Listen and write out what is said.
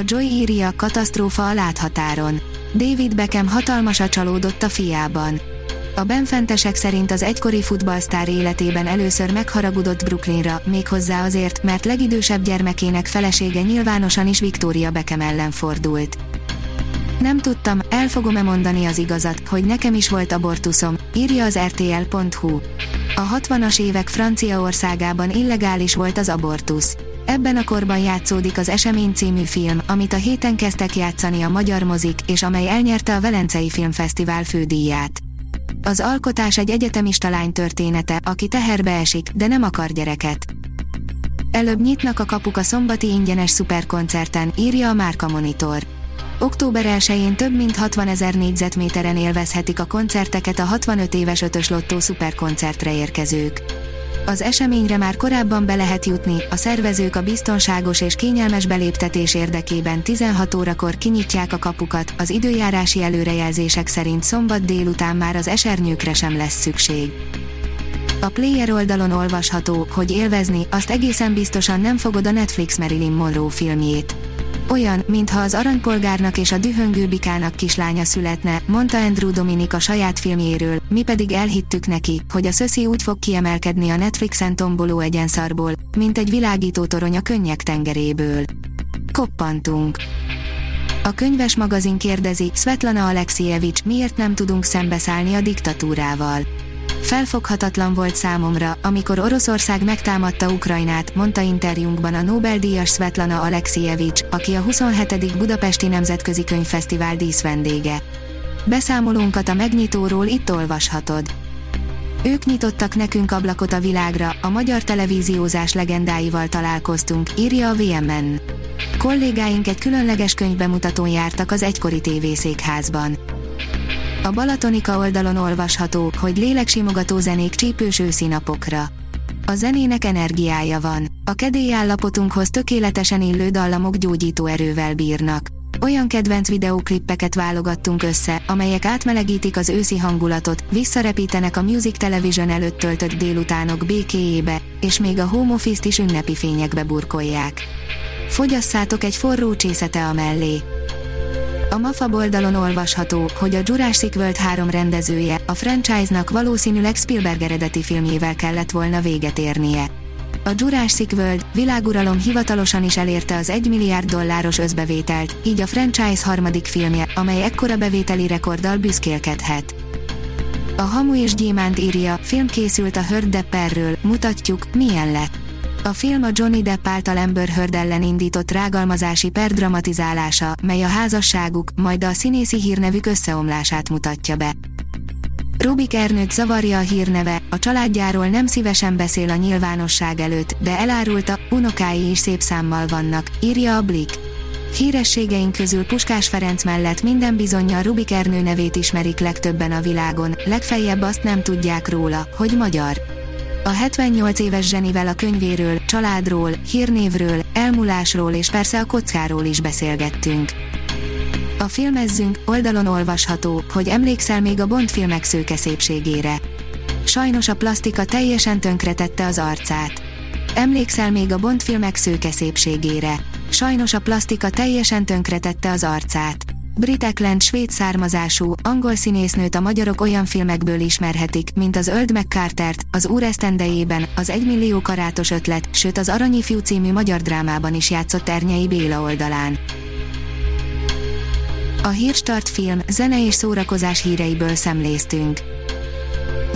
A Joy írja katasztrófa a láthatáron. David Beckham hatalmasat csalódott a fiában. A benfentesek szerint az egykori futballsztár életében először megharagudott Brooklynra, méghozzá azért, mert legidősebb gyermekének felesége nyilvánosan is Victoria Beckham ellen fordult. Nem tudtam, el fogom-e mondani az igazat, hogy nekem is volt abortuszom, írja az rtl.hu. A 60-as évek Franciaországában illegális volt az abortusz. Ebben a korban játszódik az Esemény című film, amit a héten kezdtek játszani a magyar mozik, és amely elnyerte a Velencei Filmfesztivál fődíját. Az alkotás egy egyetemista lány története, aki teherbe esik, de nem akar gyereket. Előbb nyitnak a kapuk a szombati ingyenes szuperkoncerten, írja a Márka Monitor. Október 1-én több mint 60 ezer négyzetméteren élvezhetik a koncerteket a 65 éves ötös lottó szuperkoncertre érkezők. Az eseményre már korábban be lehet jutni, a szervezők a biztonságos és kényelmes beléptetés érdekében 16 órakor kinyitják a kapukat, az időjárási előrejelzések szerint szombat délután már az esernyőkre sem lesz szükség. A player oldalon olvasható, hogy élvezni, azt egészen biztosan nem fogod a Netflix Marilyn Monroe filmjét. Olyan, mintha az aranypolgárnak és a dühöngő bikának kislánya születne, mondta Andrew Dominik a saját filmjéről, mi pedig elhittük neki, hogy a szöszi úgy fog kiemelkedni a Netflixen tomboló egyenszarból, mint egy világító torony a könnyek tengeréből. Koppantunk. A könyves magazin kérdezi, Svetlana Alexievics, miért nem tudunk szembeszállni a diktatúrával. Felfoghatatlan volt számomra, amikor Oroszország megtámadta Ukrajnát, mondta interjúnkban a Nobel-díjas Svetlana Alexievics, aki a 27. Budapesti Nemzetközi Könyvfesztivál díszvendége. Beszámolónkat a megnyitóról itt olvashatod. Ők nyitottak nekünk ablakot a világra, a magyar televíziózás legendáival találkoztunk, írja a VMN. Kollégáink egy különleges könyvbemutatón jártak az egykori tévészékházban. A Balatonika oldalon olvasható, hogy léleksimogató zenék csípős őszi napokra. A zenének energiája van. A kedélyállapotunkhoz tökéletesen illő dallamok gyógyító erővel bírnak. Olyan kedvenc videóklippeket válogattunk össze, amelyek átmelegítik az őszi hangulatot, visszarepítenek a Music Television előtt töltött délutánok békéjébe, és még a home office-t is ünnepi fényekbe burkolják. Fogyasszátok egy forró csészete a mellé. A MAFA oldalon olvasható, hogy a Jurassic World 3 rendezője, a franchise-nak valószínűleg Spielberg eredeti filmjével kellett volna véget érnie. A Jurassic World világuralom hivatalosan is elérte az 1 milliárd dolláros összbevételt, így a franchise harmadik filmje, amely ekkora bevételi rekorddal büszkélkedhet. A Hamu és Gyémánt írja, film készült a Hörd mutatjuk, milyen lett. A film a Johnny Depp által Amber Heard ellen indított rágalmazási per dramatizálása, mely a házasságuk, majd a színészi hírnevük összeomlását mutatja be. Rubik Ernőt zavarja a hírneve, a családjáról nem szívesen beszél a nyilvánosság előtt, de elárulta, unokái is szép számmal vannak, írja a Blick. Hírességeink közül Puskás Ferenc mellett minden bizonyal Rubik Ernő nevét ismerik legtöbben a világon, legfeljebb azt nem tudják róla, hogy magyar. A 78 éves zsenivel a könyvéről, családról, hírnévről, elmúlásról és persze a kockáról is beszélgettünk. A filmezzünk oldalon olvasható, hogy emlékszel még a Bond filmek szőke szépségére. Sajnos a plastika teljesen tönkretette az arcát. Emlékszel még a Bond filmek szőke szépségére. Sajnos a plastika teljesen tönkretette az arcát. Brit Eklund svéd származású, angol színésznőt a magyarok olyan filmekből ismerhetik, mint az Öld meg az Úr esztendejében, az Egymillió karátos ötlet, sőt az Aranyifjú című magyar drámában is játszott Ernyei Béla oldalán. A Hírstart film, zene és szórakozás híreiből szemléztünk.